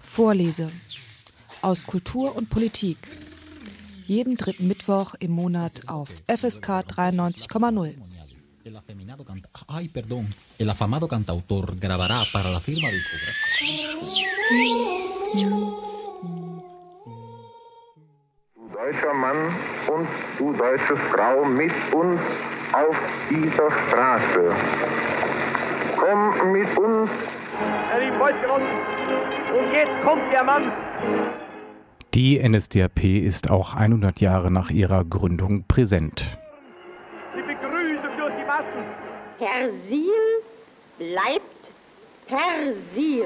Vorlese aus Kultur und Politik. Jeden dritten Mittwoch im Monat auf FSK 93,0. El afeminado canta Ay, perdón. El afamado cantautor grabará para la firma discográfica. Du deutscher Mann und du deutsche Frau mit uns auf dieser Straße. Komm mit uns. Ja, liebe Volksgenossen, und jetzt kommt der Mann. Die NSDAP ist auch 100 Jahre nach ihrer Gründung präsent. Die Begrüßung durch die Massen. Persil bleibt Persil.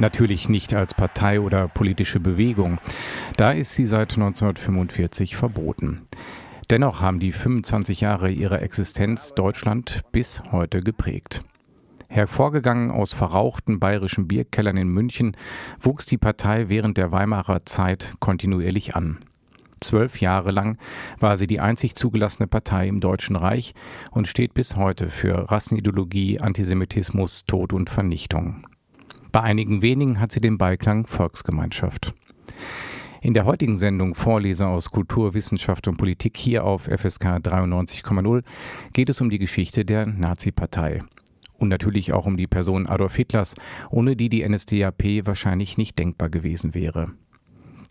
Natürlich nicht als Partei oder politische Bewegung. Da ist sie seit 1945 verboten. Dennoch haben die 25 Jahre ihrer Existenz Deutschland bis heute geprägt. Hervorgegangen aus verrauchten bayerischen Bierkellern in München, wuchs die Partei während der Weimarer Zeit kontinuierlich an. Zwölf Jahre lang war sie die einzig zugelassene Partei im Deutschen Reich und steht bis heute für Rassenideologie, Antisemitismus, Tod und Vernichtung. Bei einigen wenigen hat sie den Beiklang Volksgemeinschaft. In der heutigen Sendung Vorleser aus Kultur, Wissenschaft und Politik hier auf FSK 93,0 geht es um die Geschichte der Nazi-Partei. Und natürlich auch um die Person Adolf Hitlers, ohne die die NSDAP wahrscheinlich nicht denkbar gewesen wäre.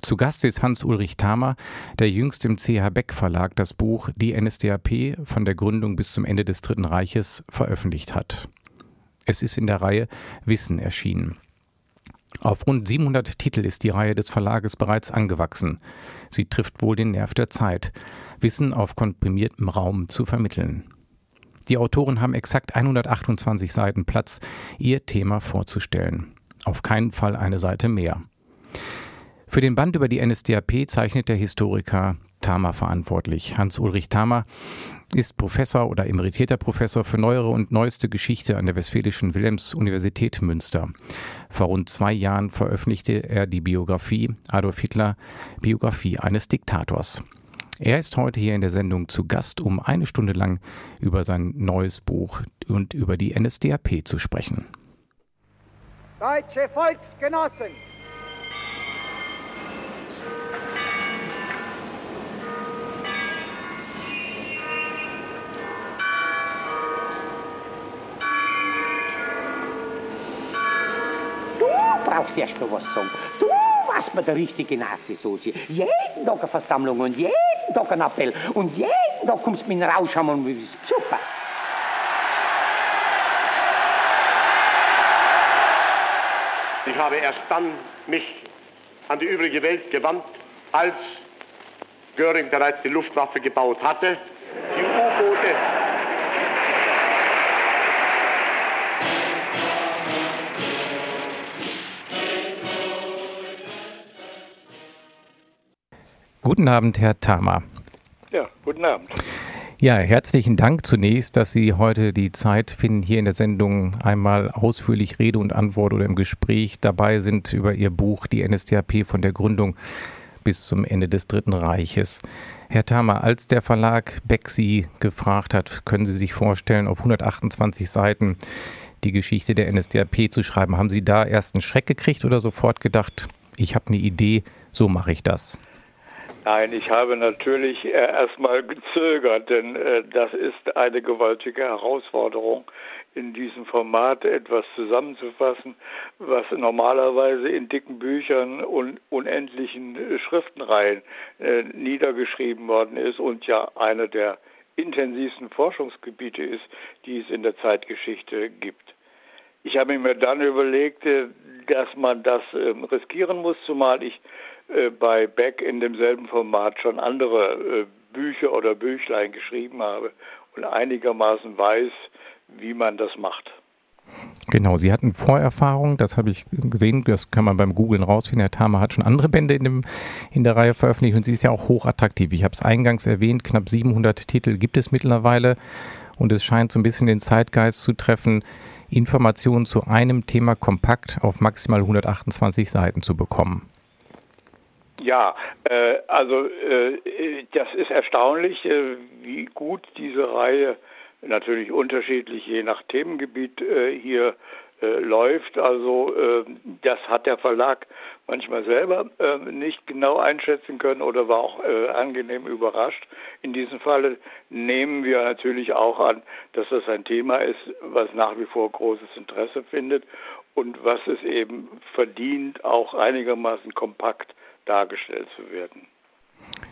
Zu Gast ist Hans-Ulrich Thamer, der jüngst im CH Beck Verlag das Buch Die NSDAP von der Gründung bis zum Ende des Dritten Reiches veröffentlicht hat. Es ist in der Reihe Wissen erschienen. Auf rund 700 Titel ist die Reihe des Verlages bereits angewachsen. Sie trifft wohl den Nerv der Zeit, Wissen auf komprimiertem Raum zu vermitteln. Die Autoren haben exakt 128 Seiten Platz, ihr Thema vorzustellen. Auf keinen Fall eine Seite mehr. Für den Band über die NSDAP zeichnet der Historiker Thamer verantwortlich. Hans-Ulrich Thamer ist Professor oder emeritierter Professor für neuere und neueste Geschichte an der Westfälischen Wilhelms-Universität Münster. Vor rund zwei Jahren veröffentlichte er die Biografie Adolf Hitler, Biografie eines Diktators. Er ist heute hier in der Sendung zu Gast, um eine Stunde lang über sein neues Buch und über die NSDAP zu sprechen. Deutsche Volksgenossen, brauchst erst noch was sagen. Du warst mir der richtige Nazi-Sozi. Jeden Tag eine Versammlung und jeden Tag ein Appell. Und jeden Tag kommst du mit einem Rauschhammer und bist super. Ich habe erst dann mich an die übrige Welt gewandt, als Göring bereits die Luftwaffe gebaut hatte. Die Guten Abend, Herr Thamer. Ja, guten Abend. Ja, herzlichen Dank zunächst, dass Sie heute die Zeit finden, hier in der Sendung einmal ausführlich Rede und Antwort oder im Gespräch dabei sind über Ihr Buch Die NSDAP von der Gründung bis zum Ende des Dritten Reiches. Herr Thamer, als der Verlag Beck Sie gefragt hat, können Sie sich vorstellen, auf 128 Seiten die Geschichte der NSDAP zu schreiben, haben Sie da erst einen Schreck gekriegt oder sofort gedacht, ich habe eine Idee, so mache ich das? Nein, ich habe natürlich äh, erstmal gezögert, denn äh, das ist eine gewaltige Herausforderung, in diesem Format etwas zusammenzufassen, was normalerweise in dicken Büchern und unendlichen äh, Schriftenreihen niedergeschrieben worden ist und ja einer der intensivsten Forschungsgebiete ist, die es in der Zeitgeschichte gibt. Ich habe mir dann überlegt, dass man das ähm, riskieren muss, zumal ich äh, bei Beck in demselben Format schon andere äh, Bücher oder Büchlein geschrieben habe und einigermaßen weiß, wie man das macht. Genau, Sie hatten Vorerfahrung, das habe ich gesehen, das kann man beim Googlen rausfinden. Herr Thamer hat schon andere Bände in, dem, in der Reihe veröffentlicht und sie ist ja auch hochattraktiv. Ich habe es eingangs erwähnt, knapp 700 Titel gibt es mittlerweile und es scheint so ein bisschen den Zeitgeist zu treffen. Informationen zu einem Thema kompakt auf maximal 128 Seiten zu bekommen. Ja, äh, also äh, das ist erstaunlich, äh, wie gut diese Reihe natürlich unterschiedlich je nach Themengebiet äh, hier äh, läuft. Also äh, das hat der Verlag manchmal selber äh, nicht genau einschätzen können oder war auch angenehm überrascht. In diesem Falle nehmen wir natürlich auch an, dass das ein Thema ist, was nach wie vor großes Interesse findet und was es eben verdient, auch einigermaßen kompakt dargestellt zu werden.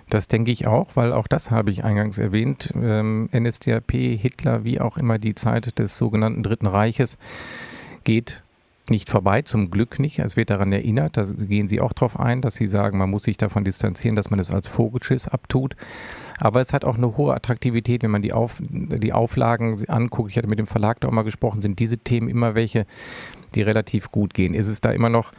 Das denke ich auch, weil auch das habe ich eingangs erwähnt. Ähm, NSDAP, Hitler, wie auch immer die Zeit des sogenannten Dritten Reiches geht nicht vorbei, zum Glück nicht. Es wird daran erinnert, da gehen Sie auch darauf ein, dass Sie sagen, man muss sich davon distanzieren, dass man es als Vogelschiss abtut. Aber es hat auch eine hohe Attraktivität, wenn man die, Auf, die Auflagen anguckt. Ich hatte mit dem Verlag da auch mal gesprochen, sind diese Themen immer welche, die relativ gut gehen. Ist es da immer noch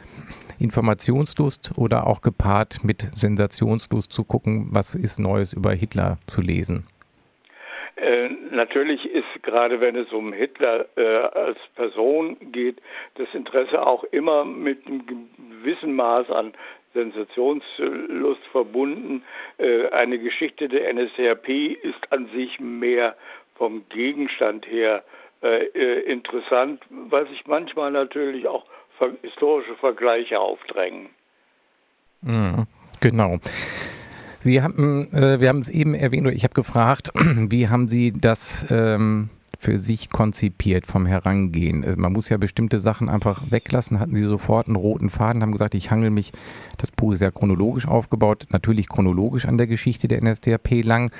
Informationslust oder auch gepaart mit Sensationslust zu gucken, was ist Neues über Hitler zu lesen? Äh, natürlich ist gerade wenn es um Hitler äh, als Person geht, das Interesse auch immer mit einem gewissen Maß an Sensationslust verbunden. Äh, eine Geschichte der NSDAP ist an sich mehr vom Gegenstand her äh, äh, interessant, weil sich manchmal natürlich auch historische Vergleiche aufdrängen. Mhm, genau. Sie haben, äh, wir haben es eben erwähnt, ich habe gefragt, wie haben Sie das ähm, für sich konzipiert vom Herangehen? Äh, man muss ja bestimmte Sachen einfach weglassen. Hatten Sie sofort einen roten Faden, haben gesagt, ich hangel mich, das Buch ist ja chronologisch aufgebaut, natürlich chronologisch an der Geschichte der NSDAP lang.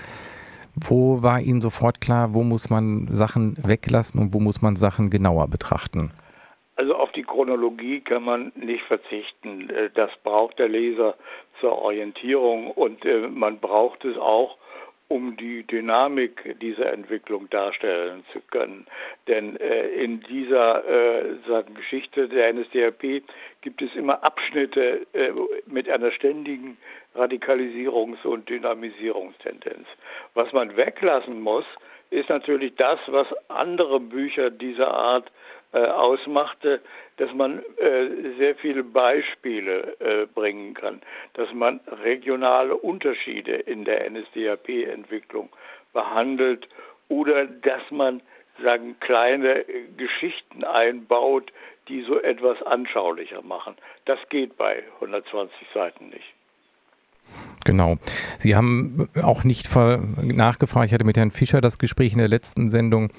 Wo war Ihnen sofort klar, wo muss man Sachen weglassen und wo muss man Sachen genauer betrachten? Also auf die Chronologie kann man nicht verzichten. Äh, das braucht der Leser zur Orientierung und äh, man braucht es auch, um die Dynamik dieser Entwicklung darstellen zu können. Denn äh, in dieser Geschichte der NSDAP gibt es immer Abschnitte mit einer ständigen Radikalisierungs- und Dynamisierungstendenz. Was man weglassen muss, ist natürlich das, was andere Bücher dieser Art ausmachte, dass man äh, sehr viele Beispiele äh, bringen kann, dass man regionale Unterschiede in der NSDAP-Entwicklung behandelt oder dass man sagen kleine Geschichten einbaut, die so etwas anschaulicher machen. Das geht bei 120 Seiten nicht. Genau. Sie haben auch nicht nachgefragt. Ich hatte mit Herrn Fischer das Gespräch in der letzten Sendung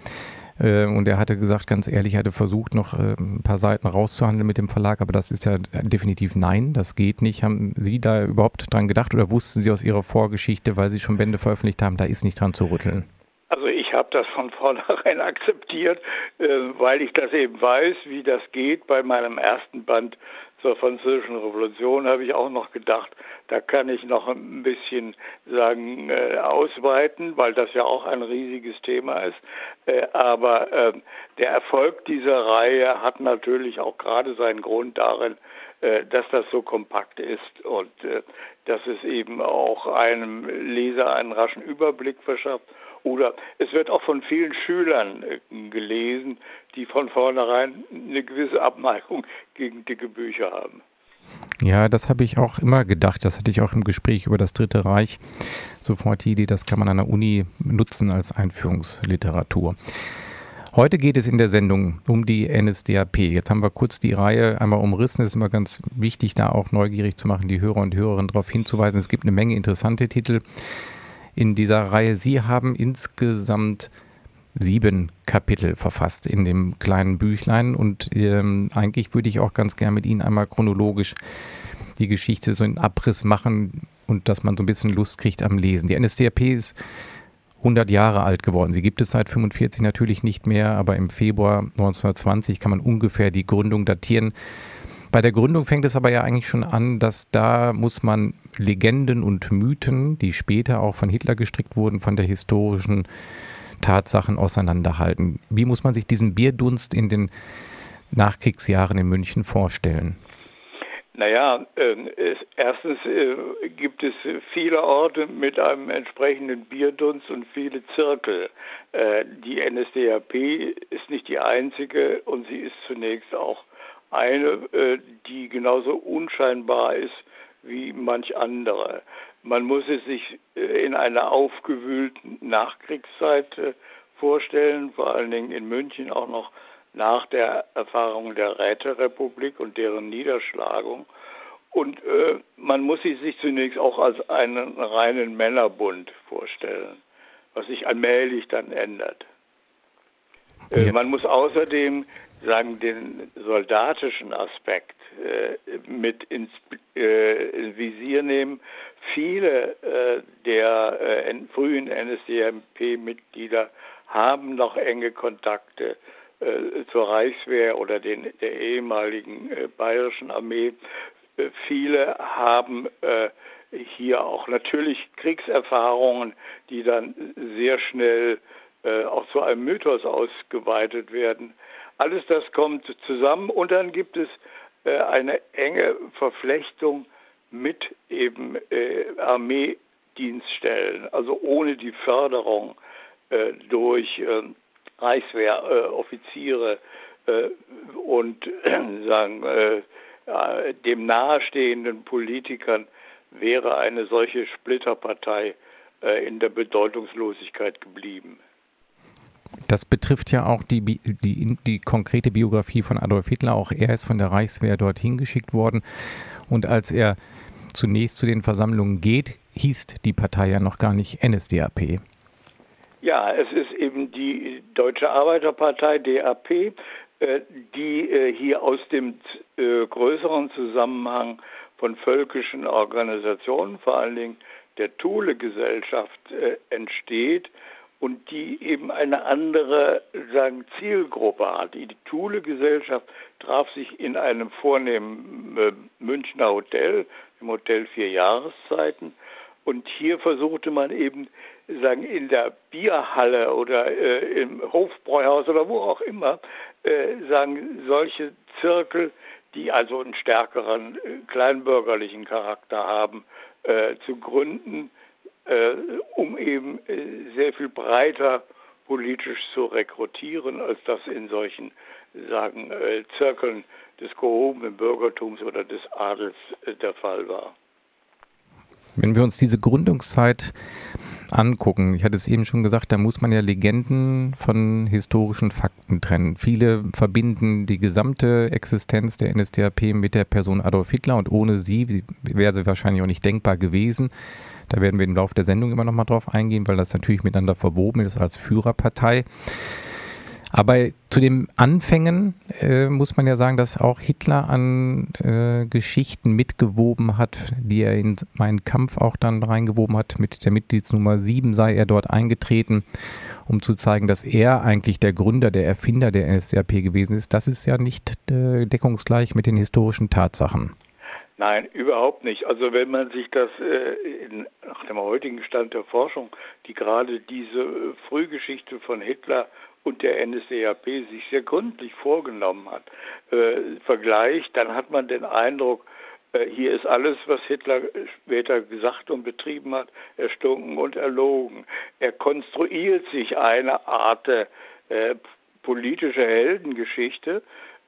äh, und er hatte gesagt, ganz ehrlich, er hatte versucht, noch äh, ein paar Seiten rauszuhandeln mit dem Verlag, aber das ist ja definitiv nein, das geht nicht. Haben Sie da überhaupt dran gedacht oder wussten Sie aus Ihrer Vorgeschichte, weil Sie schon Bände veröffentlicht haben, da ist nicht dran zu rütteln? Also ich habe das von vornherein akzeptiert, äh, weil ich das eben weiß, wie das geht. Bei meinem ersten Band zur Französischen Revolution habe ich auch noch gedacht, da kann ich noch ein bisschen sagen äh, ausweiten, weil das ja auch ein riesiges Thema ist. Äh, aber äh, der Erfolg dieser Reihe hat natürlich auch gerade seinen Grund darin, äh, dass das so kompakt ist und äh, dass es eben auch einem Leser einen raschen Überblick verschafft oder es wird auch von vielen Schülern äh, gelesen, die von vornherein eine gewisse Abneigung gegen dicke Bücher haben. Ja, das habe ich auch immer gedacht. Das hatte ich auch im Gespräch über das Dritte Reich. Sofort die Idee, das kann man an der Uni nutzen als Einführungsliteratur. Heute geht es in der Sendung um die NSDAP. Jetzt haben wir kurz die Reihe einmal umrissen. Es ist immer ganz wichtig, da auch neugierig zu machen, die Hörer und Hörerinnen darauf hinzuweisen. Es gibt eine Menge interessante Titel in dieser Reihe. Sie haben insgesamt sieben Kapitel verfasst in dem kleinen Büchlein und ähm, eigentlich würde ich auch ganz gern mit Ihnen einmal chronologisch die Geschichte so in Abriss machen und dass man so ein bisschen Lust kriegt am Lesen. Die NSDAP ist 100 Jahre alt geworden. Sie gibt es seit 45 natürlich nicht mehr, aber im Februar 1920 kann man ungefähr die Gründung datieren. Bei der Gründung fängt es aber ja eigentlich schon an, dass da muss man Legenden und Mythen, die später auch von Hitler gestrickt wurden, von der historischen Tatsachen auseinanderhalten. Wie muss man sich diesen Bierdunst in den Nachkriegsjahren in München vorstellen? Naja, äh, erstens äh, gibt es viele Orte mit einem entsprechenden Bierdunst und viele Zirkel. Äh, die NSDAP ist nicht die einzige und sie ist zunächst auch eine, äh, die genauso unscheinbar ist wie manch andere. Man muss es sich äh, in einer aufgewühlten Nachkriegszeit äh, vorstellen, vor allen Dingen in München auch noch nach der Erfahrung der Räterepublik und deren Niederschlagung. Und äh, man muss sie sich zunächst auch als einen reinen Männerbund vorstellen, was sich allmählich dann ändert. Äh, ja. Man muss außerdem sagen den soldatischen Aspekt äh, mit ins äh, Visier nehmen. Viele äh, der äh, frühen NSDAP-Mitglieder haben noch enge Kontakte äh, zur Reichswehr oder den, der ehemaligen äh, bayerischen Armee. Viele haben hier auch natürlich Kriegserfahrungen, die dann sehr schnell auch zu einem Mythos ausgeweitet werden. Alles das kommt zusammen und dann gibt es äh, eine enge Verflechtung mit eben Armeedienststellen, also ohne die Förderung durch ähm, Reichswehroffiziere äh, und sagen äh, dem nahestehenden Politikern wäre eine solche Splitterpartei äh, in der Bedeutungslosigkeit geblieben. Das betrifft ja auch die, die, die konkrete Biografie von Adolf Hitler. Auch er ist von der Reichswehr dorthin geschickt worden. Und als er zunächst zu den Versammlungen geht, hieß die Partei ja noch gar nicht NSDAP. Ja, es ist eben die Deutsche Arbeiterpartei, DAP, äh, die äh, hier aus dem äh, größeren Zusammenhang von völkischen Organisationen, vor allen Dingen der Thule-Gesellschaft, entsteht und die eben eine andere sagen, Zielgruppe hat. Die Thule-Gesellschaft traf sich in einem vornehmen Münchner Hotel, im Hotel Vier Jahreszeiten, und hier versuchte man eben sagen in der Bierhalle oder äh, im Hofbräuhaus oder wo auch immer äh, sagen solche Zirkel, die also einen stärkeren äh, kleinbürgerlichen Charakter haben, äh, zu gründen, äh, um eben äh, sehr viel breiter politisch zu rekrutieren, als das in solchen sagen Zirkeln des gehobenen Bürgertums oder des Adels der Fall war. Wenn wir uns diese Gründungszeit angucken, ich hatte es eben schon gesagt, da muss man ja Legenden von historischen Fakten trennen. Viele verbinden die gesamte Existenz der NSDAP mit der Person Adolf Hitler und ohne sie wäre sie wahrscheinlich auch nicht denkbar gewesen. Da werden wir im Laufe der Sendung immer noch mal drauf eingehen, weil das natürlich miteinander verwoben ist als Führerpartei. Aber zu den Anfängen äh, muss man ja sagen, dass auch Hitler an äh, Geschichten mitgewoben hat, die er in meinen Kampf auch dann reingewoben hat. Mit der Mitgliedsnummer 7 sei er dort eingetreten, um zu zeigen, dass er eigentlich der Gründer, der Erfinder der NSDAP gewesen ist. Das ist ja nicht äh, deckungsgleich mit den historischen Tatsachen. Nein, überhaupt nicht. Also wenn man sich das äh, in, nach dem heutigen Stand der Forschung, die gerade diese äh, Frühgeschichte von Hitler und der NSDAP sich sehr gründlich vorgenommen hat, äh, vergleicht, dann hat man den Eindruck, äh, hier ist alles, was Hitler später gesagt und betrieben hat, erstunken und erlogen. Er konstruiert sich eine Art äh, politische Heldengeschichte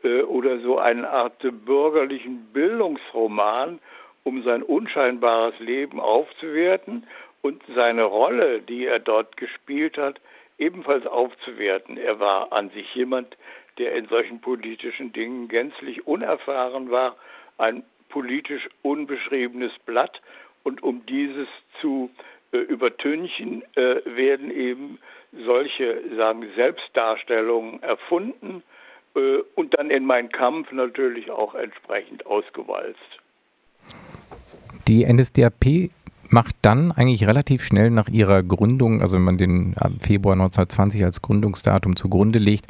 oder so eine Art bürgerlichen Bildungsroman, um sein unscheinbares Leben aufzuwerten und seine Rolle, die er dort gespielt hat, ebenfalls aufzuwerten. Er war an sich jemand, der in solchen politischen Dingen gänzlich unerfahren war, ein politisch unbeschriebenes Blatt. Und um dieses zu äh, übertünchen, äh, werden eben solche sagen Selbstdarstellungen erfunden äh, und dann in meinen Kampf natürlich auch entsprechend ausgewalzt. Die NSDAP macht dann eigentlich relativ schnell nach ihrer Gründung, also wenn man den Februar 1920 als Gründungsdatum zugrunde legt,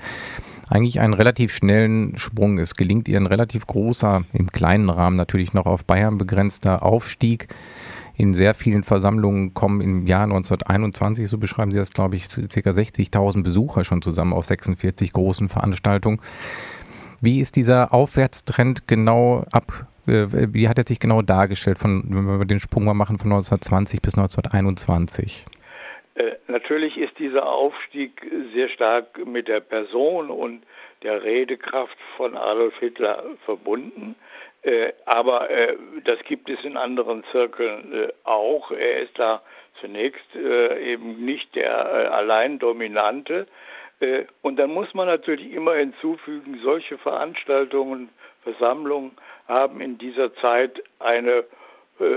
eigentlich einen relativ schnellen Sprung. Es gelingt ihr ein relativ großer, im kleinen Rahmen natürlich noch auf Bayern begrenzter Aufstieg. In sehr vielen Versammlungen kommen im Jahr 1921, so beschreiben Sie das, glaube ich, ca. 60.000 Besucher schon zusammen auf 46 großen Veranstaltungen. Wie ist dieser Aufwärtstrend genau ab wie hat er sich genau dargestellt, von, wenn wir den Sprung mal machen von 1920 bis 1921? Äh, natürlich ist dieser Aufstieg sehr stark mit der Person und der Redekraft von Adolf Hitler verbunden. Äh, aber äh, das gibt es in anderen Zirkeln äh, auch. Er ist da zunächst äh, eben nicht der äh, allein Dominante. und dann muss man natürlich immer hinzufügen, solche Veranstaltungen, Versammlungen haben in dieser Zeit eine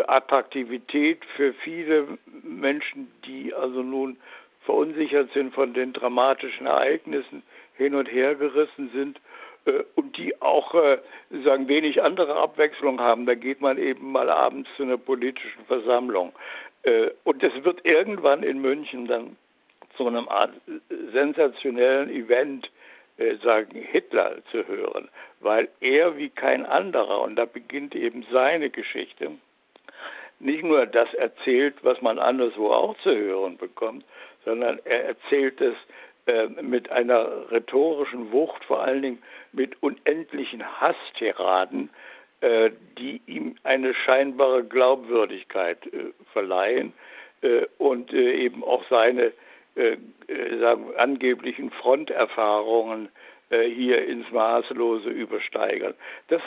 Attraktivität für viele Menschen, die also nun verunsichert sind von den dramatischen Ereignissen, hin und her gerissen sind äh, und die auch äh, sagen wenig andere Abwechslung haben. Da geht man eben mal abends zu einer politischen Versammlung. Äh, und es wird irgendwann in München dann zu einem Art sensationellen Event sagen Hitler zu hören, weil er wie kein anderer, und da beginnt eben seine Geschichte, nicht nur das erzählt, was man anderswo auch zu hören bekommt, sondern er erzählt es äh, mit einer rhetorischen Wucht, vor allen Dingen mit unendlichen Hasstiraden, äh, die ihm eine scheinbare Glaubwürdigkeit äh, verleihen und eben auch seine sagen, angeblichen Fronterfahrungen hier ins Maßlose übersteigern. Das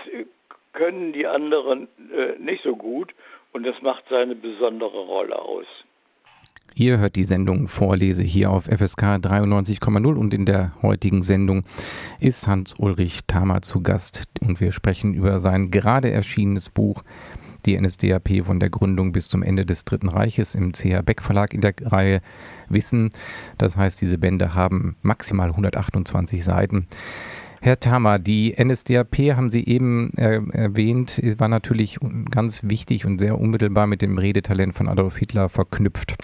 können die anderen nicht so gut und das macht seine besondere Rolle aus. Ihr hört die Sendung Vorlese hier auf FSK 93,0 und in der heutigen Sendung ist Hans-Ulrich Thamer zu Gast und wir sprechen über sein gerade erschienenes Buch die NSDAP von der Gründung bis zum Ende des Dritten Reiches im CH Beck Verlag in der Reihe Wissen. Das heißt, diese Bände haben maximal 128 Seiten. Herr Thamer, die NSDAP haben Sie eben äh, erwähnt, war natürlich ganz wichtig und sehr unmittelbar mit dem Redetalent von Adolf Hitler verknüpft.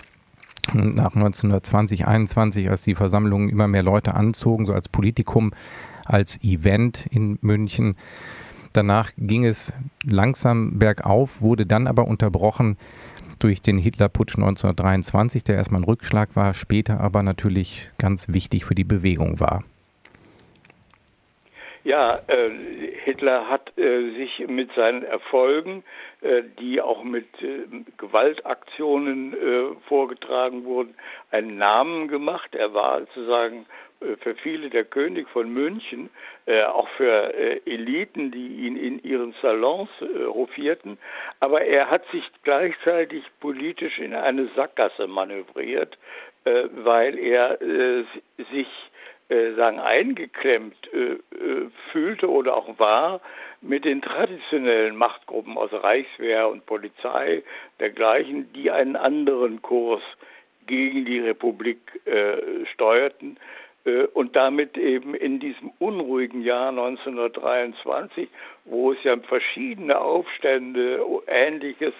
Nach 1920, 21, als die Versammlungen immer mehr Leute anzogen, so als Politikum, als Event in München. Danach ging es langsam bergauf, wurde dann aber unterbrochen durch den Hitlerputsch 1923, der erstmal ein Rückschlag war, später aber natürlich ganz wichtig für die Bewegung war. Ja, äh, Hitler hat äh, sich mit seinen Erfolgen, äh, die auch mit äh, Gewaltaktionen äh, vorgetragen wurden, einen Namen gemacht. Er war sozusagen äh, für viele der König von München, auch für Eliten, die ihn in ihren Salons rufierten. Aber er hat sich gleichzeitig politisch in eine Sackgasse manövriert, weil er sich äh, sagen eingeklemmt äh, äh, fühlte oder auch war mit den traditionellen Machtgruppen aus Reichswehr und Polizei dergleichen, die einen anderen Kurs gegen die Republik äh, steuerten äh, und damit eben in diesem unruhigen Jahr 1923, wo es ja verschiedene Aufstände, ähnliches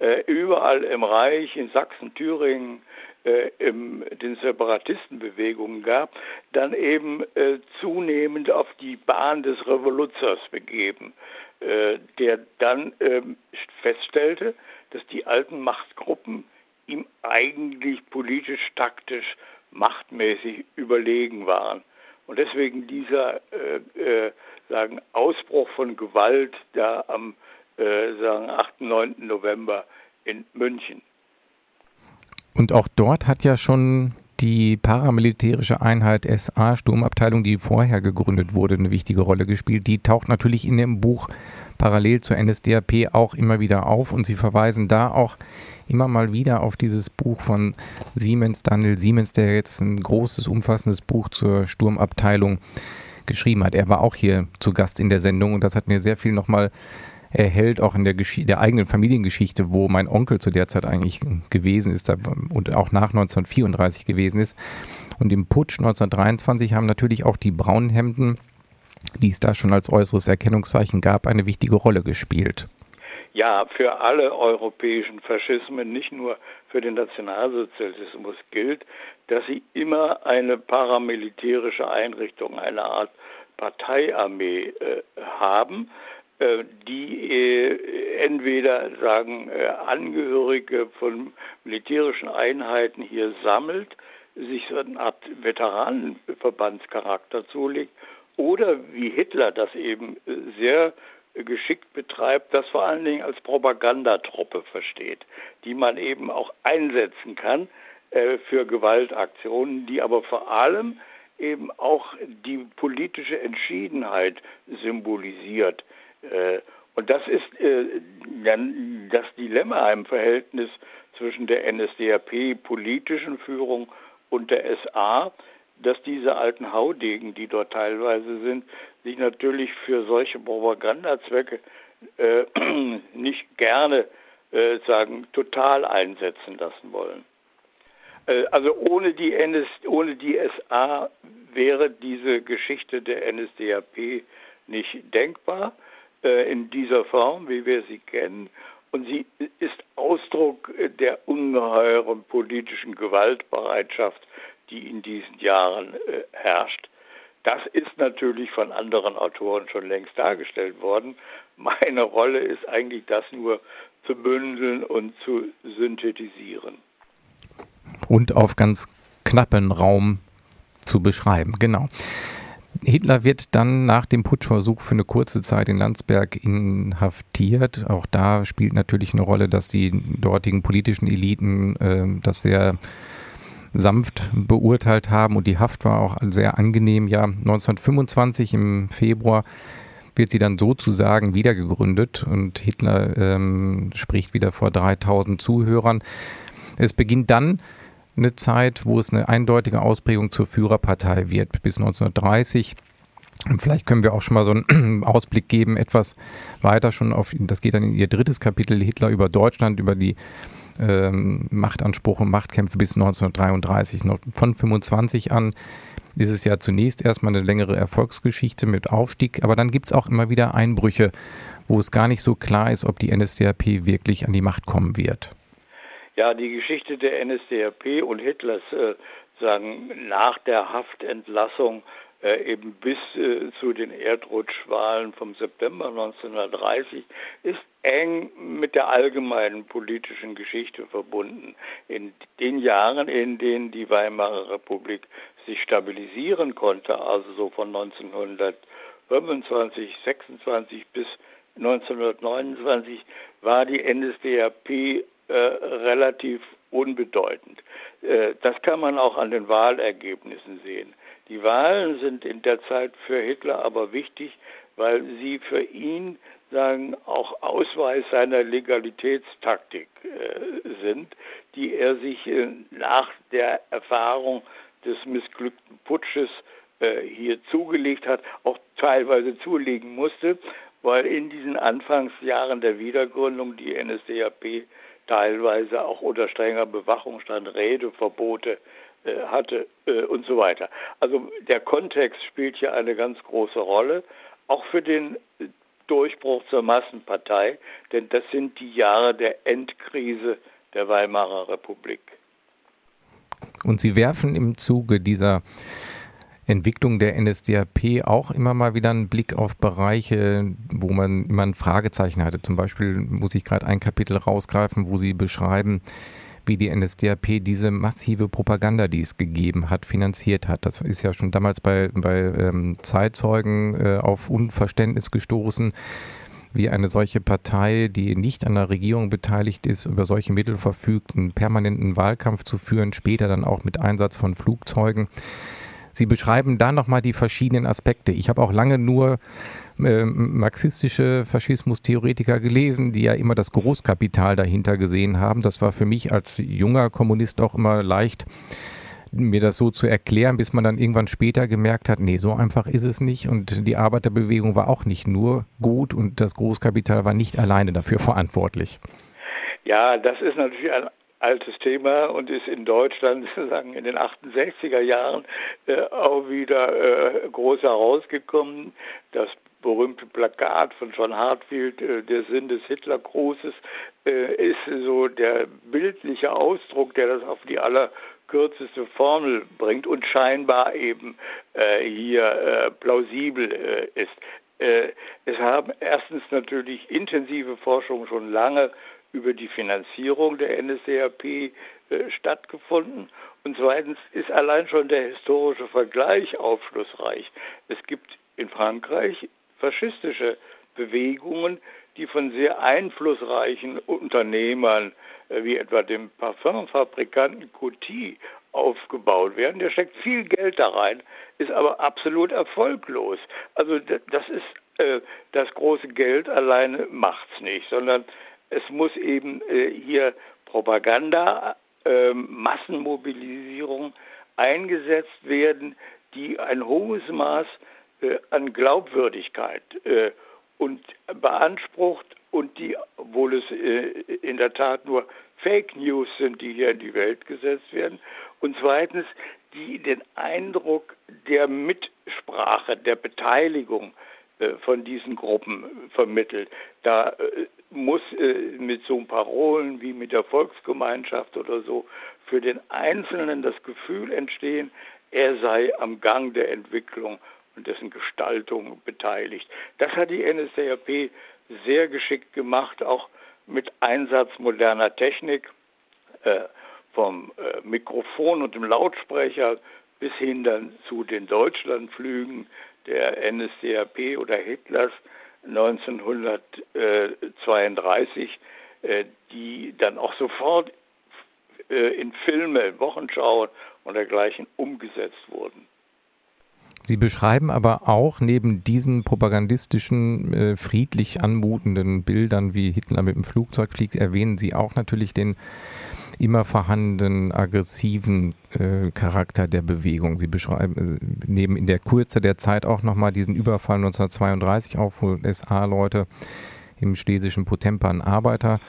äh, überall im Reich, in Sachsen, Thüringen, äh, im, den Separatistenbewegungen gab, dann eben äh, zunehmend auf die Bahn des Revoluzers begeben, äh, der dann ähm, feststellte, dass die alten Machtgruppen ihm eigentlich politisch, taktisch, machtmäßig überlegen waren. Und deswegen dieser äh, äh, sagen, Ausbruch von Gewalt da am äh, sagen 8. 9. November in München. Und auch dort hat ja schon die paramilitärische Einheit SA Sturmabteilung, die vorher gegründet wurde, eine wichtige Rolle gespielt. Die taucht natürlich in dem Buch parallel zur NSDAP auch immer wieder auf und sie verweisen da auch immer mal wieder auf dieses Buch von Siemens, Daniel Siemens, der jetzt ein großes, umfassendes Buch zur Sturmabteilung geschrieben hat. Er war auch hier zu Gast in der Sendung und das hat mir sehr viel nochmal erhält, auch in der, der eigenen Familiengeschichte, wo mein Onkel zu der Zeit eigentlich gewesen ist und auch nach 1934 gewesen ist. Und im Putsch 1923 haben natürlich auch die braunen Hemden, die es da schon als äußeres Erkennungszeichen gab, eine wichtige Rolle gespielt. Ja, für alle europäischen Faschismen, nicht nur für den Nationalsozialismus gilt, dass sie immer eine paramilitärische Einrichtung, eine Art Parteiarmee äh, haben, die äh, entweder sagen äh, Angehörige von militärischen Einheiten hier sammelt, sich so eine Art Veteranenverbandscharakter zulegt, oder wie Hitler das eben sehr geschickt betreibt, das vor allen Dingen als Propagandatruppe versteht, die man eben auch einsetzen kann äh, für Gewaltaktionen, die aber vor allem eben auch die politische Entschiedenheit symbolisiert. Äh, und das ist äh, das Dilemma im Verhältnis zwischen der NSDAP politischen Führung und der SA, dass diese alten Haudegen, die dort teilweise sind, sich natürlich für solche Propagandazwecke äh, nicht gerne äh, sagen total einsetzen lassen wollen. Äh, also ohne die, NS, ohne die SA wäre diese Geschichte der NSDAP nicht denkbar in dieser Form, wie wir sie kennen. Und sie ist Ausdruck der ungeheuren politischen Gewaltbereitschaft, die in diesen Jahren äh, herrscht. Das ist natürlich von anderen Autoren schon längst dargestellt worden. Meine Rolle ist eigentlich das nur zu bündeln und zu synthetisieren. Und auf ganz knappen Raum zu beschreiben, genau. Hitler wird dann nach dem Putschversuch für eine kurze Zeit in Landsberg inhaftiert. Auch da spielt natürlich eine Rolle, dass die dortigen politischen Eliten äh, das sehr sanft beurteilt haben und die Haft war auch sehr angenehm. Ja, 1925 im Februar wird sie dann sozusagen wiedergegründet und Hitler ähm, spricht wieder vor 3000 Zuhörern. Es beginnt dann eine Zeit, wo es eine eindeutige Ausprägung zur Führerpartei wird, bis 1930. Und vielleicht können wir auch schon mal so einen Ausblick geben, etwas weiter schon auf, das geht dann in ihr drittes Kapitel, Hitler über Deutschland, über die ähm, Machtanspruch und Machtkämpfe bis 1933. Noch von 25 an ist es ja zunächst erstmal eine längere Erfolgsgeschichte mit Aufstieg, aber dann gibt es auch immer wieder Einbrüche, wo es gar nicht so klar ist, ob die NSDAP wirklich an die Macht kommen wird. Ja, die Geschichte der NSDAP und Hitlers äh, sagen nach der Haftentlassung äh, eben bis äh, zu den Erdrutschwahlen vom September 1930 ist eng mit der allgemeinen politischen Geschichte verbunden. In den Jahren, in denen die Weimarer Republik sich stabilisieren konnte, also so von 1925, 26 bis 1929, war die NSDAP äh, relativ unbedeutend. Äh, das kann man auch an den Wahlergebnissen sehen. Die Wahlen sind in der Zeit für Hitler aber wichtig, weil sie für ihn sagen auch Ausweis seiner Legalitätstaktik äh, sind, die er sich äh, nach der Erfahrung des missglückten Putsches äh, hier zugelegt hat, auch teilweise zulegen musste, weil in diesen Anfangsjahren der Wiedergründung die NSDAP teilweise auch unter strenger Bewachung stand, Redeverbote äh, hatte äh, und so weiter. Also der Kontext spielt hier eine ganz große Rolle, auch für den Durchbruch zur Massenpartei, denn das sind die Jahre der Endkrise der Weimarer Republik. Und Sie werfen im Zuge dieser Entwicklung der NSDAP auch immer mal wieder einen Blick auf Bereiche, wo man immer ein Fragezeichen hatte. Zum Beispiel muss ich gerade ein Kapitel rausgreifen, wo Sie beschreiben, wie die NSDAP diese massive Propaganda, die es gegeben hat, finanziert hat. Das ist ja schon damals bei, bei ähm, Zeitzeugen äh, auf Unverständnis gestoßen wie eine solche Partei, die nicht an der Regierung beteiligt ist, über solche Mittel verfügt, einen permanenten Wahlkampf zu führen, später dann auch mit Einsatz von Flugzeugen. Sie beschreiben da nochmal die verschiedenen Aspekte. Ich habe auch lange nur äh, marxistische Faschismustheoretiker gelesen, die ja immer das Großkapital dahinter gesehen haben. Das war für mich als junger Kommunist auch immer leicht, mir das so zu erklären, bis man dann irgendwann später gemerkt hat, nee, so einfach ist es nicht. Und die Arbeiterbewegung war auch nicht nur gut und das Großkapital war nicht alleine dafür verantwortlich. Ja, das ist natürlich ein altes Thema und ist in Deutschland sozusagen in den 68er Jahren äh, auch wieder äh, groß herausgekommen. Das berühmte Plakat von John Hartfield, äh, der Sinn des Hitlergrußes, äh, ist so der bildliche Ausdruck, der das auf die allerkürzeste Formel bringt und scheinbar eben äh, hier äh, plausibel ist. Äh, es haben erstens natürlich intensive Forschungen schon lange über die Finanzierung der NSDAP äh, stattgefunden. Und zweitens ist allein schon der historische Vergleich aufschlussreich. Es gibt in Frankreich faschistische Bewegungen, die von sehr einflussreichen Unternehmern äh, wie etwa dem Parfumfabrikanten Coty aufgebaut werden. Der steckt viel Geld da rein, ist aber absolut erfolglos. Also das ist äh, das große Geld alleine macht's nicht, sondern es muss eben äh, hier Propaganda, äh, Massenmobilisierung eingesetzt werden, die ein hohes Maß äh, an Glaubwürdigkeit äh, und beansprucht und die, obwohl es äh, in der Tat nur Fake News sind, die hier in die Welt gesetzt werden, und zweitens, die den Eindruck der Mitsprache, der Beteiligung äh, von diesen Gruppen vermittelt. Da äh, muss äh, mit so Parolen wie mit der Volksgemeinschaft oder so für den Einzelnen das Gefühl entstehen, er sei am Gang der Entwicklung und dessen Gestaltung beteiligt. Das hat die NSDAP sehr geschickt gemacht, auch mit Einsatz moderner Technik, vom äh, Mikrofon und dem Lautsprecher bis hin dann zu den Deutschlandflügen der NSDAP oder Hitlers 1932, äh, die dann auch sofort äh, in Filme, Wochenschauen und dergleichen umgesetzt wurden. Sie beschreiben aber auch neben diesen propagandistischen, friedlich anmutenden Bildern, wie Hitler mit dem Flugzeug fliegt, erwähnen Sie auch natürlich den immer vorhandenen aggressiven äh, Charakter der Bewegung. Sie beschreiben, äh, nehmen in der Kürze der Zeit auch nochmal diesen Überfall 1932 auf, wo SA-Leute im schlesischen Potempa einen Arbeiter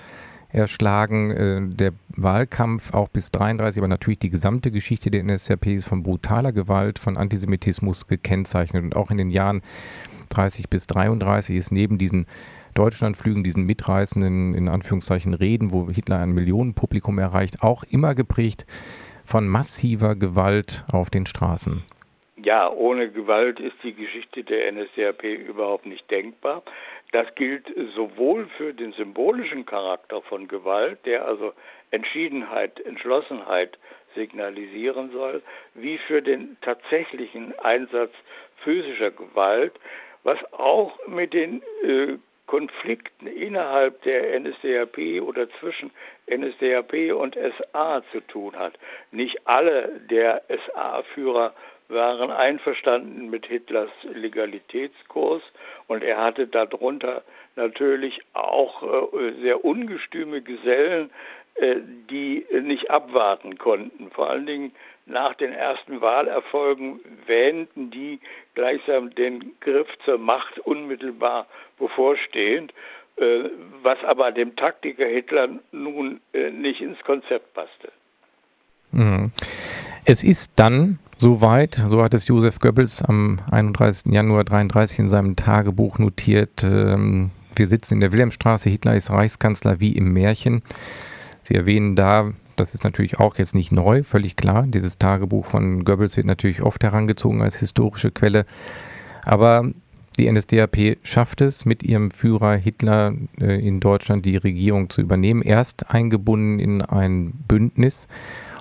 erschlagen. Äh, der Wahlkampf auch bis 33, aber natürlich die gesamte Geschichte der NSDAP ist von brutaler Gewalt, von Antisemitismus gekennzeichnet. Und auch in den Jahren 30 bis 33 ist neben diesen Deutschlandflügen, diesen mitreißenden, in Anführungszeichen, Reden, wo Hitler ein Millionenpublikum erreicht, auch immer geprägt von massiver Gewalt auf den Straßen. Ja, ohne Gewalt ist die Geschichte der NSDAP überhaupt nicht denkbar. Das gilt sowohl für den symbolischen Charakter von Gewalt, der also Entschiedenheit, Entschlossenheit signalisieren soll, wie für den tatsächlichen Einsatz physischer Gewalt, was auch mit den äh, Konflikten innerhalb der NSDAP oder zwischen NSDAP und SA zu tun hat. Nicht alle der SA-Führer waren einverstanden mit Hitlers Legalitätskurs und er hatte darunter natürlich auch äh, sehr ungestüme Gesellen, äh, die nicht abwarten konnten. Vor allen Dingen nach den ersten Wahlerfolgen wähnten die gleichsam den Griff zur Macht unmittelbar bevorstehend, äh, was aber dem Taktiker Hitler nun äh, nicht ins Konzept passte. Mhm. Es ist dann soweit, so hat es Josef Goebbels am 31. Januar 33 in seinem Tagebuch notiert, ähm, wir sitzen in der Wilhelmstraße, Hitler ist Reichskanzler wie im Märchen. Sie erwähnen da das ist natürlich auch jetzt nicht neu, völlig klar. Dieses Tagebuch von Goebbels wird natürlich oft herangezogen als historische Quelle. Aber die NSDAP schafft es, mit ihrem Führer Hitler äh, in Deutschland die Regierung zu übernehmen. Erst eingebunden in ein Bündnis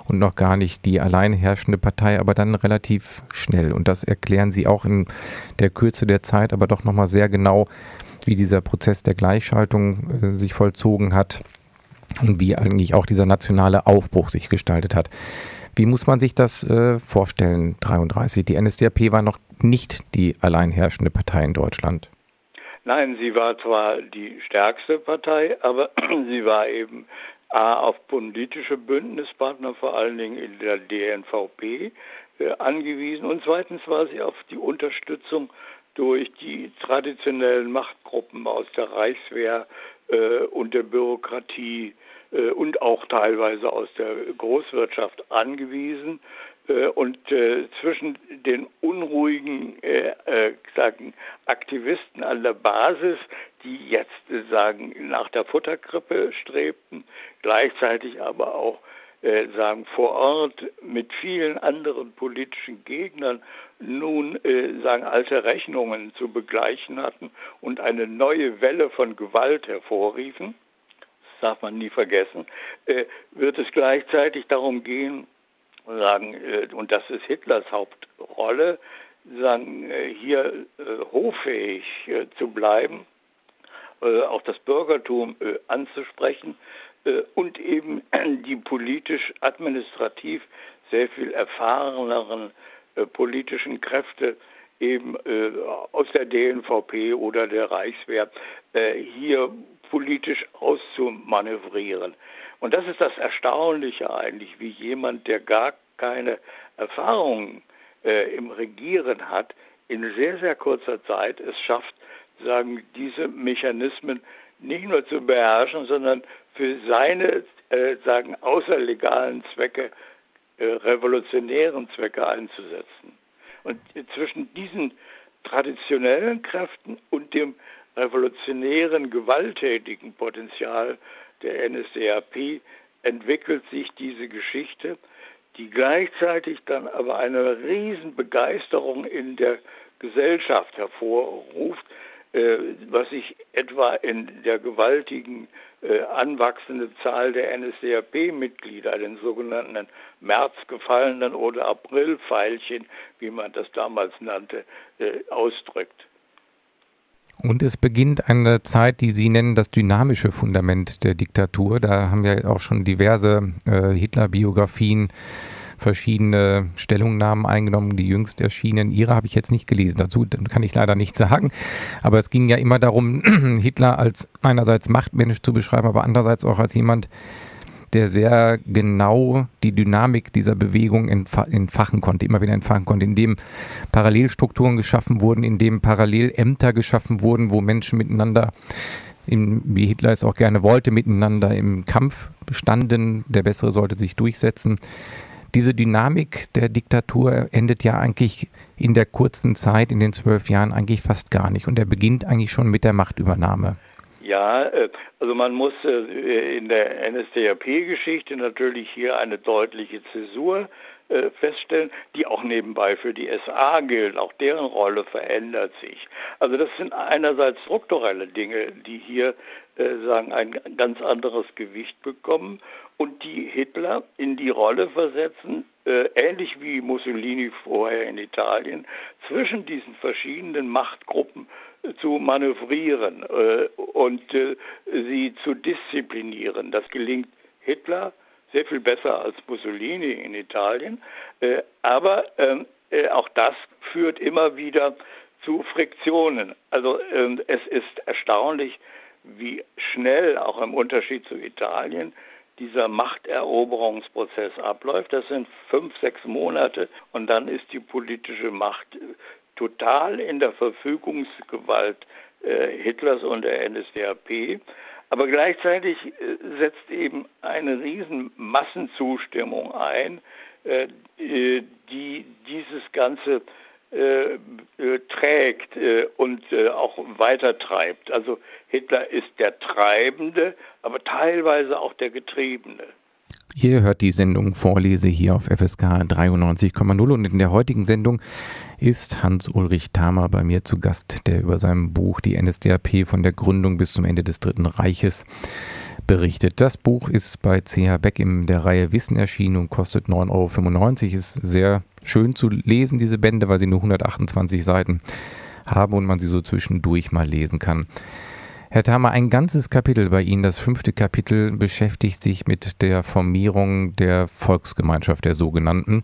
und noch gar nicht die allein herrschende Partei, aber dann relativ schnell. Und das erklären sie auch in der Kürze der Zeit, aber doch nochmal sehr genau, wie dieser Prozess der Gleichschaltung äh, sich vollzogen hat wie eigentlich auch dieser nationale Aufbruch sich gestaltet hat. Wie muss man sich das äh, vorstellen, 33? Die NSDAP war noch nicht die allein herrschende Partei in Deutschland. Nein, sie war zwar die stärkste Partei, aber sie war eben A, auf politische Bündnispartner, vor allen Dingen in der DNVP, äh, angewiesen und zweitens war sie auf die Unterstützung durch die traditionellen Machtgruppen aus der Reichswehr äh, und der Bürokratie und auch teilweise aus der Großwirtschaft angewiesen. Äh, und äh, zwischen den unruhigen äh, äh, sagen, Aktivisten an der Basis, die jetzt sagen nach der Futterkrippe strebten, gleichzeitig aber auch äh, sagen vor Ort mit vielen anderen politischen Gegnern nun äh, sagen alte Rechnungen zu begleichen hatten und eine neue Welle von Gewalt hervorriefen, darf man nie vergessen, äh, wird es gleichzeitig darum gehen, sagen, äh, und das ist Hitlers Hauptrolle, sagen, äh, hier äh, hoffähig zu bleiben auch das Bürgertum anzusprechen und eben die politisch administrativ sehr viel erfahreneren politischen Kräfte eben äh, aus der DNVP oder der Reichswehr äh, hier politisch auszumanövrieren. Und das ist das Erstaunliche eigentlich, wie jemand, der gar keine Erfahrung äh, im Regieren hat, in sehr, sehr kurzer Zeit es schafft, sagen, diese Mechanismen nicht nur zu beherrschen, sondern für seine, äh, sagen, außerlegalen Zwecke, äh, revolutionären Zwecke einzusetzen. Und zwischen diesen traditionellen Kräften und dem revolutionären, gewalttätigen Potenzial der NSDAP entwickelt sich diese Geschichte, die gleichzeitig dann aber eine Riesenbegeisterung in der Gesellschaft hervorruft, äh, was sich etwa in der gewaltigen äh, anwachsenden Zahl der NSDAP-Mitglieder, den sogenannten Märzgefallenen oder Aprilfeilchen, wie man das damals nannte, äh, ausdrückt. Und es beginnt eine Zeit, die Sie nennen das dynamische Fundament der Diktatur. Da haben wir auch schon diverse äh, Hitler-Biografien verschiedene Stellungnahmen eingenommen, die jüngst erschienen. Ihre habe ich jetzt nicht gelesen, dazu kann ich leider nichts sagen. Aber es ging ja immer darum, Hitler als einerseits Machtmensch zu beschreiben, aber andererseits auch als jemand, der sehr genau die Dynamik dieser Bewegung entfachen konnte, immer wieder entfachen konnte, indem Parallelstrukturen geschaffen wurden, indem Parallelämter geschaffen wurden, wo Menschen miteinander, in, wie Hitler es auch gerne wollte, miteinander im Kampf standen. Der Bessere sollte sich durchsetzen diese Dynamik der Diktatur endet ja eigentlich in der kurzen Zeit, in den zwölf Jahren, eigentlich fast gar nicht. Und er beginnt eigentlich schon mit der Machtübernahme. Ja, äh, also man muss äh, in der NSDAP-Geschichte natürlich hier eine deutliche Zäsur äh, feststellen, die auch nebenbei für die SA gilt. Auch deren Rolle verändert sich. Also das sind einerseits strukturelle Dinge, die hier sagen ein ganz anderes Gewicht bekommen und die Hitler in die Rolle versetzen, äh, ähnlich wie Mussolini vorher in Italien, zwischen diesen verschiedenen Machtgruppen zu manövrieren äh, und äh, sie zu disziplinieren. Das gelingt Hitler sehr viel besser als Mussolini in Italien, äh, aber ähm, äh, auch das führt immer wieder zu Friktionen. Also ähm, es ist erstaunlich, wie schnell, auch im Unterschied zu Italien, dieser Machteroberungsprozess abläuft. Das sind fünf, sechs Monate und dann ist die politische Macht total in der Verfügungsgewalt äh, Hitlers und der NSDAP. Aber gleichzeitig äh, setzt eben eine riesen Massenzustimmung ein, äh, die dieses ganze äh, äh, trägt äh, und äh, auch weitertreibt. Also Hitler ist der Treibende, aber teilweise auch der Getriebene. Ihr hört die Sendung Vorlese hier auf FSK 93,0 und in der heutigen Sendung ist Hans-Ulrich Thamer bei mir zu Gast, der über sein Buch Die NSDAP von der Gründung bis zum Ende des Dritten Reiches berichtet. Das Buch ist bei CH Beck in der Reihe Wissen erschienen und kostet 9,95 Euro. Ist sehr schön zu lesen, diese Bände, weil sie nur 128 Seiten haben und man sie so zwischendurch mal lesen kann. Herr Thamer, ein ganzes Kapitel bei Ihnen, das fünfte Kapitel, beschäftigt sich mit der Formierung der Volksgemeinschaft, der sogenannten.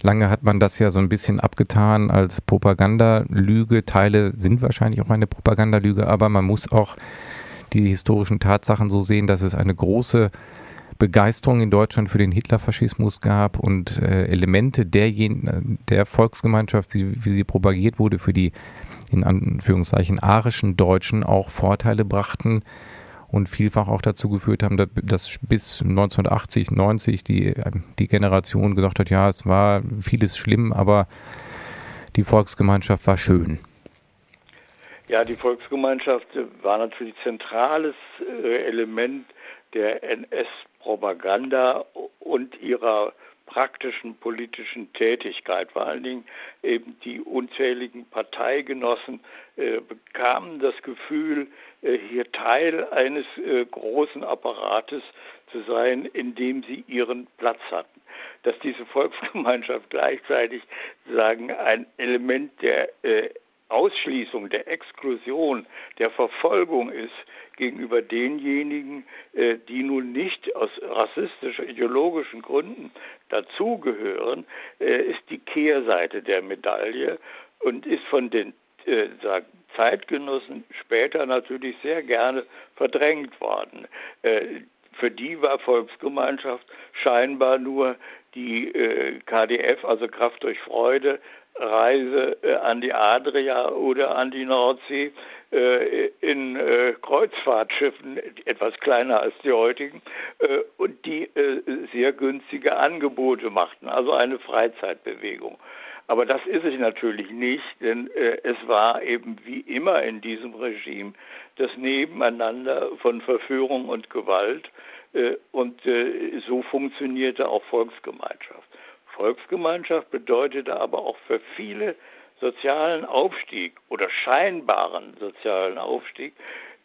Lange hat man das ja so ein bisschen abgetan als Propagandalüge. Teile sind wahrscheinlich auch eine Propagandalüge, aber man muss auch die historischen Tatsachen so sehen, dass es eine große Begeisterung in Deutschland für den Hitlerfaschismus gab und äh, Elemente derjenigen, der Volksgemeinschaft, wie sie propagiert wurde, für die in Anführungszeichen arischen Deutschen auch Vorteile brachten und vielfach auch dazu geführt haben, dass bis 1980, 90 die, die Generation gesagt hat, ja, es war vieles schlimm, aber die Volksgemeinschaft war schön. Ja, die Volksgemeinschaft war natürlich zentrales äh, Element der NS-Propaganda und ihrer praktischen politischen Tätigkeit. Vor allen Dingen eben die unzähligen Parteigenossen äh, bekamen das Gefühl, äh, hier Teil eines äh, großen Apparates zu sein, in dem sie ihren Platz hatten. Dass diese Volksgemeinschaft gleichzeitig sagen ein Element der äh, Ausschließung, der Exklusion, der Verfolgung ist gegenüber denjenigen, äh, die nun nicht aus rassistischen, ideologischen Gründen dazugehören, äh, ist die Kehrseite der Medaille und ist von den äh, Zeitgenossen später natürlich sehr gerne verdrängt worden. Für die war Volksgemeinschaft scheinbar nur die KDF, also Kraft durch Freude, Reise äh, an die Adria oder an die Nordsee äh, in äh, Kreuzfahrtschiffen, etwas kleiner als die heutigen, äh, und die äh, sehr günstige Angebote machten, also eine Freizeitbewegung. Aber das ist es natürlich nicht, denn äh, es war eben wie immer in diesem Regime das Nebeneinander von Verführung und Gewalt und so funktionierte auch Volksgemeinschaft. Volksgemeinschaft bedeutete aber auch für viele sozialen Aufstieg oder scheinbaren sozialen Aufstieg,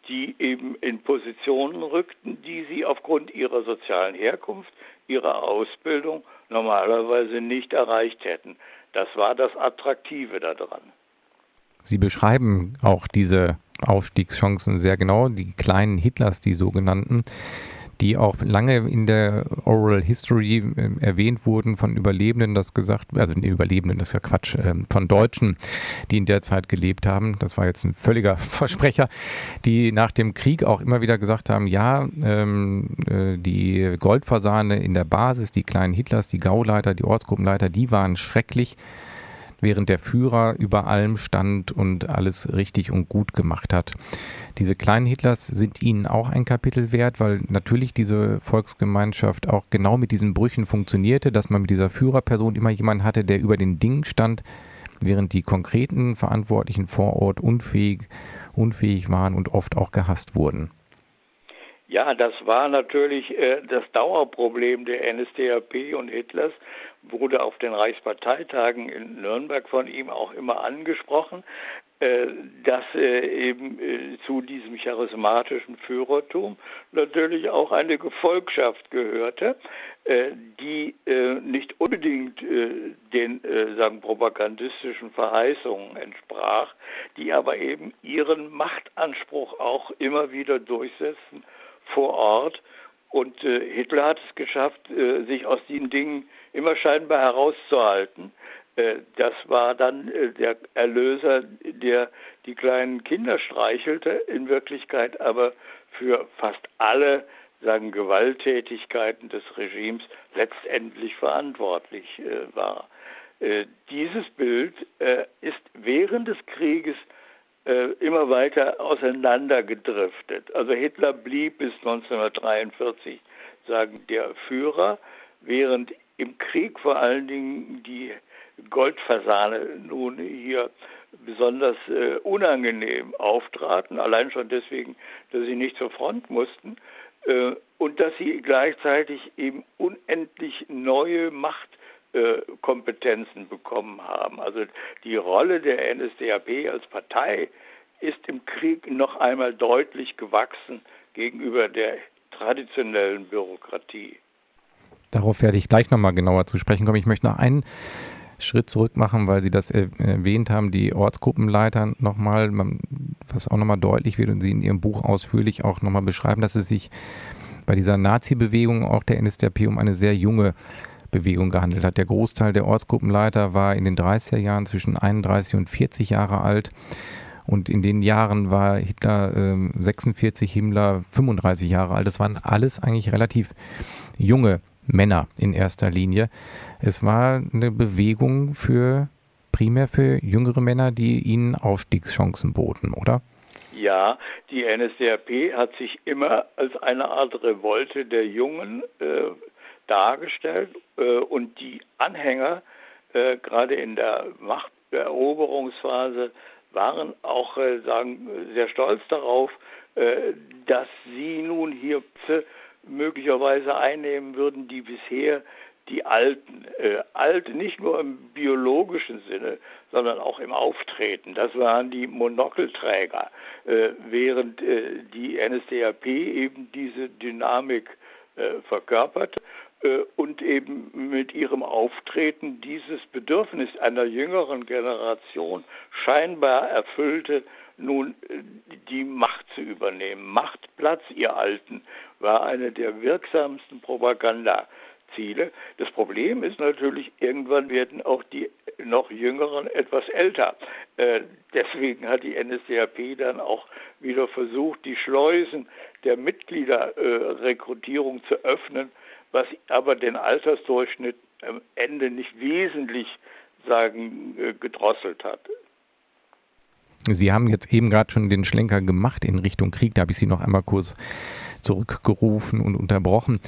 die eben in Positionen rückten, die sie aufgrund ihrer sozialen Herkunft, ihrer Ausbildung normalerweise nicht erreicht hätten. Das war das Attraktive daran. Sie beschreiben auch diese Aufstiegschancen sehr genau, die kleinen Hitlers, die sogenannten die auch lange in der Oral History äh, erwähnt wurden von Überlebenden, das gesagt, also Überlebenden, das ist ja Quatsch, äh, von Deutschen, die in der Zeit gelebt haben. Das war jetzt ein völliger Versprecher, die nach dem Krieg auch immer wieder gesagt haben, ja, ähm, äh, die Goldfasane in der Basis, die kleinen Hitlers, die Gauleiter, die Ortsgruppenleiter, die waren schrecklich während der Führer über allem stand und alles richtig und gut gemacht hat. Diese kleinen Hitlers sind ihnen auch ein Kapitel wert, weil natürlich diese Volksgemeinschaft auch genau mit diesen Brüchen funktionierte, dass man mit dieser Führerperson immer jemanden hatte, der über den Dingen stand, während die konkreten Verantwortlichen vor Ort unfähig, unfähig waren und oft auch gehasst wurden. Ja, das war natürlich äh, das Dauerproblem der NSDAP und Hitlers, wurde auf den Reichsparteitagen in Nürnberg von ihm auch immer angesprochen, äh, dass eben äh, zu diesem charismatischen Führertum natürlich auch eine Gefolgschaft gehörte, äh, die nicht unbedingt den sagen propagandistischen Verheißungen entsprach, die aber eben ihren Machtanspruch auch immer wieder durchsetzen vor Ort. Und Hitler hat es geschafft, sich aus diesen Dingen immer scheinbar herauszuhalten. Äh, das war dann äh, der Erlöser, der die kleinen Kinder streichelte, in Wirklichkeit aber für fast alle sagen Gewalttätigkeiten des Regimes letztendlich verantwortlich äh, war. Dieses Bild ist während des Krieges immer weiter auseinandergedriftet. Also Hitler blieb bis 1943 sagen der Führer, während im Krieg vor allen Dingen die Goldfasane nun hier besonders äh, unangenehm auftraten, allein schon deswegen, dass sie nicht zur Front mussten äh, und dass sie gleichzeitig eben unendlich neue Machtkompetenzen äh, bekommen haben. Also die Rolle der NSDAP als Partei ist im Krieg noch einmal deutlich gewachsen gegenüber der traditionellen Bürokratie. Darauf werde ich gleich nochmal genauer zu sprechen kommen. Ich möchte noch einen Schritt zurück machen, weil Sie das erwähnt haben, die Ortsgruppenleiter nochmal, was auch nochmal deutlich wird und Sie in Ihrem Buch ausführlich auch nochmal beschreiben, dass es sich bei dieser Nazi-Bewegung auch der NSDAP um eine sehr junge Bewegung gehandelt hat. Der Großteil der Ortsgruppenleiter war in den 30er Jahren zwischen 31 und 40 Jahre alt. Und in den Jahren war Hitler äh, 46, Himmler 35 Jahre alt. Das waren alles eigentlich relativ junge Männer in erster Linie. Es war eine Bewegung für primär für jüngere Männer, die ihnen Aufstiegschancen boten, oder? Ja, die NSDAP hat sich immer als eine Art Revolte der Jungen äh, dargestellt äh, und die Anhänger, äh, gerade in der Machteroberungsphase, waren auch äh, sagen, sehr stolz darauf, äh, dass sie nun hier möglicherweise einnehmen würden, die bisher die Alten, äh, alt nicht nur im biologischen Sinne, sondern auch im Auftreten. Das waren die Monokelträger, äh, während äh, die NSDAP eben diese Dynamik äh, verkörpert äh, und eben mit ihrem Auftreten dieses Bedürfnis einer jüngeren Generation scheinbar erfüllte, nun äh, die Macht zu übernehmen. Machtplatz, ihr Alten, war eine der wirksamsten Propagandaziele. Das Problem ist natürlich, irgendwann werden auch die noch Jüngeren etwas älter. Äh, deswegen hat die NSDAP dann auch wieder versucht, die Schleusen der Mitgliederrekrutierung zu öffnen was aber den Altersdurchschnitt am Ende nicht wesentlich sagen, äh, gedrosselt hat. Sie haben jetzt eben gerade schon den Schlenker gemacht in Richtung Krieg. Da habe ich Sie noch einmal kurz zurückgerufen und unterbrochen.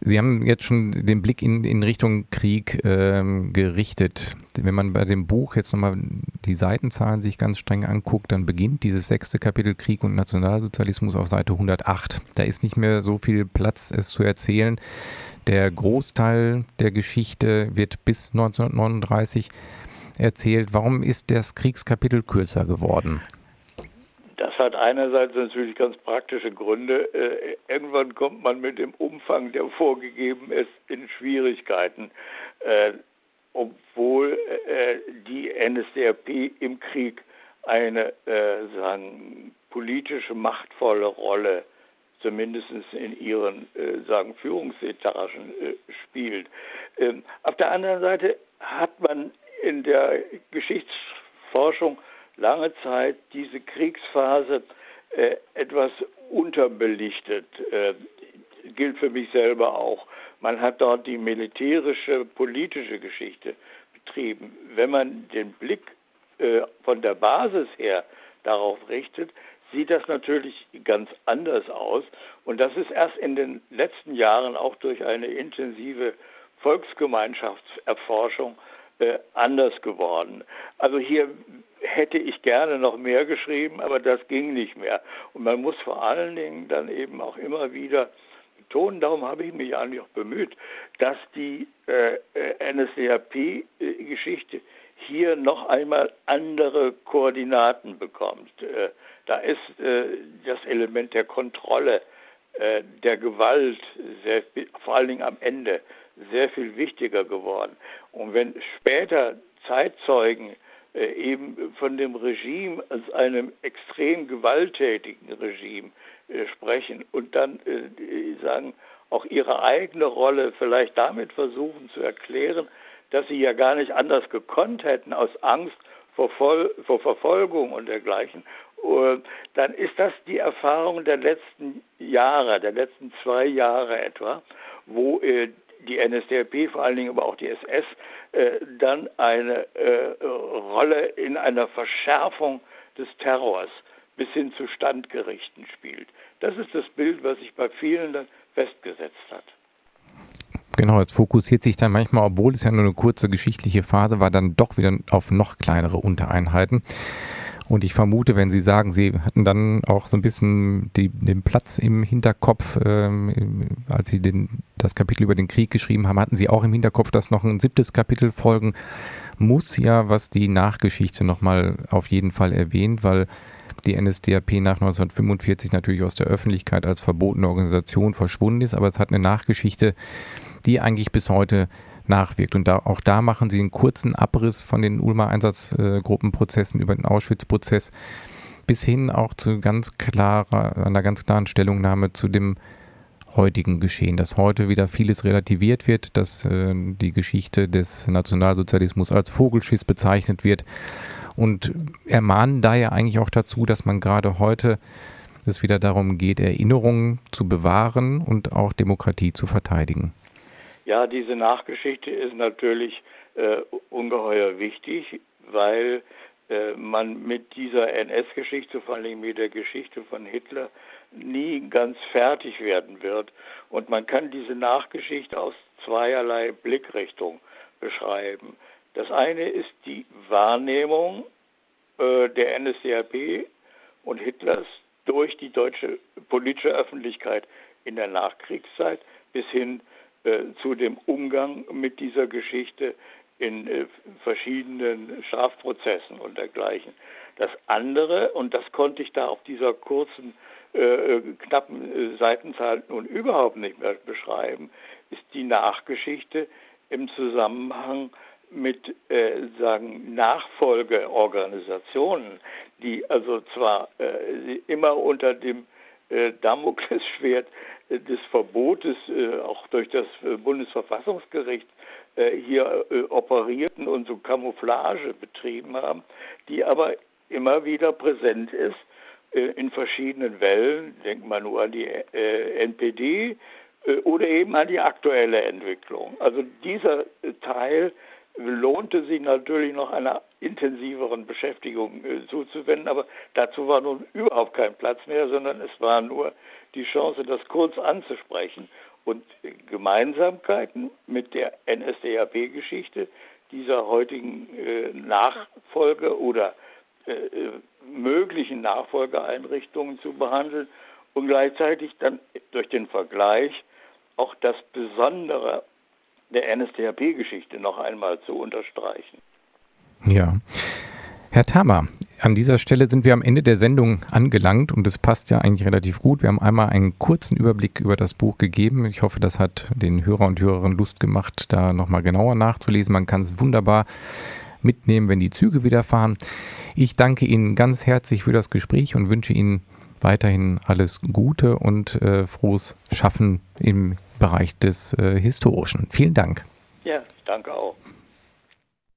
Sie haben jetzt schon den Blick in, in Richtung Krieg ähm, gerichtet. Wenn man bei dem Buch jetzt nochmal die Seitenzahlen sich ganz streng anguckt, dann beginnt dieses sechste Kapitel Krieg und Nationalsozialismus auf Seite 108. Da ist nicht mehr so viel Platz, es zu erzählen. Der Großteil der Geschichte wird bis 1939 erzählt. Warum ist das Kriegskapitel kürzer geworden? Das hat einerseits natürlich ganz praktische Gründe. Äh, irgendwann kommt man mit dem Umfang, der vorgegeben ist, in Schwierigkeiten, äh, obwohl äh, die NSDAP im Krieg eine äh, sagen, politische machtvolle Rolle zumindest in ihren äh, sagen Führungsetagen äh, spielt. Ähm, auf der anderen Seite hat man in der Geschichtsforschung lange Zeit diese Kriegsphase äh, etwas unterbelichtet. Äh, gilt für mich selber auch. Man hat dort die militärische, politische Geschichte betrieben. Wenn man den Blick äh, von der Basis her darauf richtet, sieht das natürlich ganz anders aus. Und das ist erst in den letzten Jahren auch durch eine intensive Volksgemeinschaftserforschung äh, anders geworden. Also hier hätte ich gerne noch mehr geschrieben, aber das ging nicht mehr. Und man muss vor allen Dingen dann eben auch immer wieder betonen, darum habe ich mich eigentlich auch bemüht, dass die äh, äh NSDAP-Geschichte hier noch einmal andere Koordinaten bekommt. Äh, da ist äh, das Element der Kontrolle, äh, der Gewalt, sehr, vor allen Dingen am Ende, sehr viel wichtiger geworden. Und wenn später Zeitzeugen äh, eben von dem Regime als einem extrem gewalttätigen Regime äh, sprechen und dann äh, sagen, auch ihre eigene Rolle vielleicht damit versuchen zu erklären, dass sie ja gar nicht anders gekonnt hätten aus Angst vor, Vol vor Verfolgung und dergleichen, dann ist das die Erfahrung der letzten Jahre, der letzten zwei Jahre etwa, wo die NSDAP, vor allen Dingen aber auch die SS, äh, dann eine äh, Rolle in einer Verschärfung des Terrors bis hin zu Standgerichten spielt. Das ist das Bild, was sich bei vielen dann festgesetzt hat. Genau, es fokussiert sich dann manchmal, obwohl es ja nur eine kurze geschichtliche Phase war, dann doch wieder auf noch kleinere Untereinheiten. Und ich vermute, wenn Sie sagen, Sie hatten dann auch so ein bisschen die, den Platz im Hinterkopf, ähm, als Sie den, das Kapitel über den Krieg geschrieben haben, hatten Sie auch im Hinterkopf, dass noch ein siebtes Kapitel folgen muss, ja, was die Nachgeschichte nochmal auf jeden Fall erwähnt, weil die NSDAP nach 1945 natürlich aus der Öffentlichkeit als verbotene Organisation verschwunden ist, aber es hat eine Nachgeschichte, die eigentlich bis heute nachwirkt. Und da, auch da machen sie einen kurzen Abriss von den Ulmer Einsatzgruppenprozessen über den Auschwitz-Prozess bis hin auch zu ganz klarer, einer ganz klaren Stellungnahme zu dem heutigen Geschehen, dass heute wieder vieles relativiert wird, dass äh, die Geschichte des Nationalsozialismus als Vogelschiss bezeichnet wird und ermahnen daher eigentlich auch dazu, dass man gerade heute es wieder darum geht, Erinnerungen zu bewahren und auch Demokratie zu verteidigen. Ja, diese Nachgeschichte ist natürlich äh, ungeheuer wichtig, weil äh, man mit dieser NS-Geschichte, vor allem mit der Geschichte von Hitler, nie ganz fertig werden wird. Und man kann diese Nachgeschichte aus zweierlei Blickrichtung beschreiben. Das eine ist die Wahrnehmung äh, der NSDAP und Hitlers durch die deutsche politische Öffentlichkeit in der Nachkriegszeit bis hin äh, zu dem Umgang mit dieser Geschichte in äh, verschiedenen Strafprozessen und dergleichen. Das andere, und das konnte ich da auf dieser kurzen, äh, knappen Seitenzahl nun überhaupt nicht mehr beschreiben, ist die Nachgeschichte im Zusammenhang mit äh, sagen Nachfolgeorganisationen, die also zwar äh, immer unter dem äh, Damoklesschwert äh, des Verbotes äh, auch durch das äh, Bundesverfassungsgericht hier operierten und so Camouflage betrieben haben, die aber immer wieder präsent ist in verschiedenen Wellen. Denkt man nur an die NPD oder eben an die aktuelle Entwicklung. Also dieser Teil lohnte sich natürlich noch einer intensiveren Beschäftigung äh, zuzuwenden, aber dazu war nun überhaupt kein Platz mehr, sondern es war nur die Chance, das kurz anzusprechen und Gemeinsamkeiten mit der NSDAP-Geschichte dieser heutigen äh, Nachfolge oder äh, äh, möglichen Nachfolgeeinrichtungen zu behandeln und gleichzeitig dann durch den Vergleich auch das Besondere der NSDAP-Geschichte noch einmal zu unterstreichen. Ja. Herr Thamer, an dieser Stelle sind wir am Ende der Sendung angelangt und es passt ja eigentlich relativ gut. Wir haben einmal einen kurzen Überblick über das Buch gegeben. Ich hoffe, das hat den Hörer und Hörerinnen Lust gemacht, da nochmal genauer nachzulesen. Man kann es wunderbar mitnehmen, wenn die Züge wieder fahren. Ich danke Ihnen ganz herzlich für das Gespräch und wünsche Ihnen weiterhin alles Gute und äh, frohes Schaffen im Bereich des äh, Historischen. Vielen Dank. Ja, danke auch.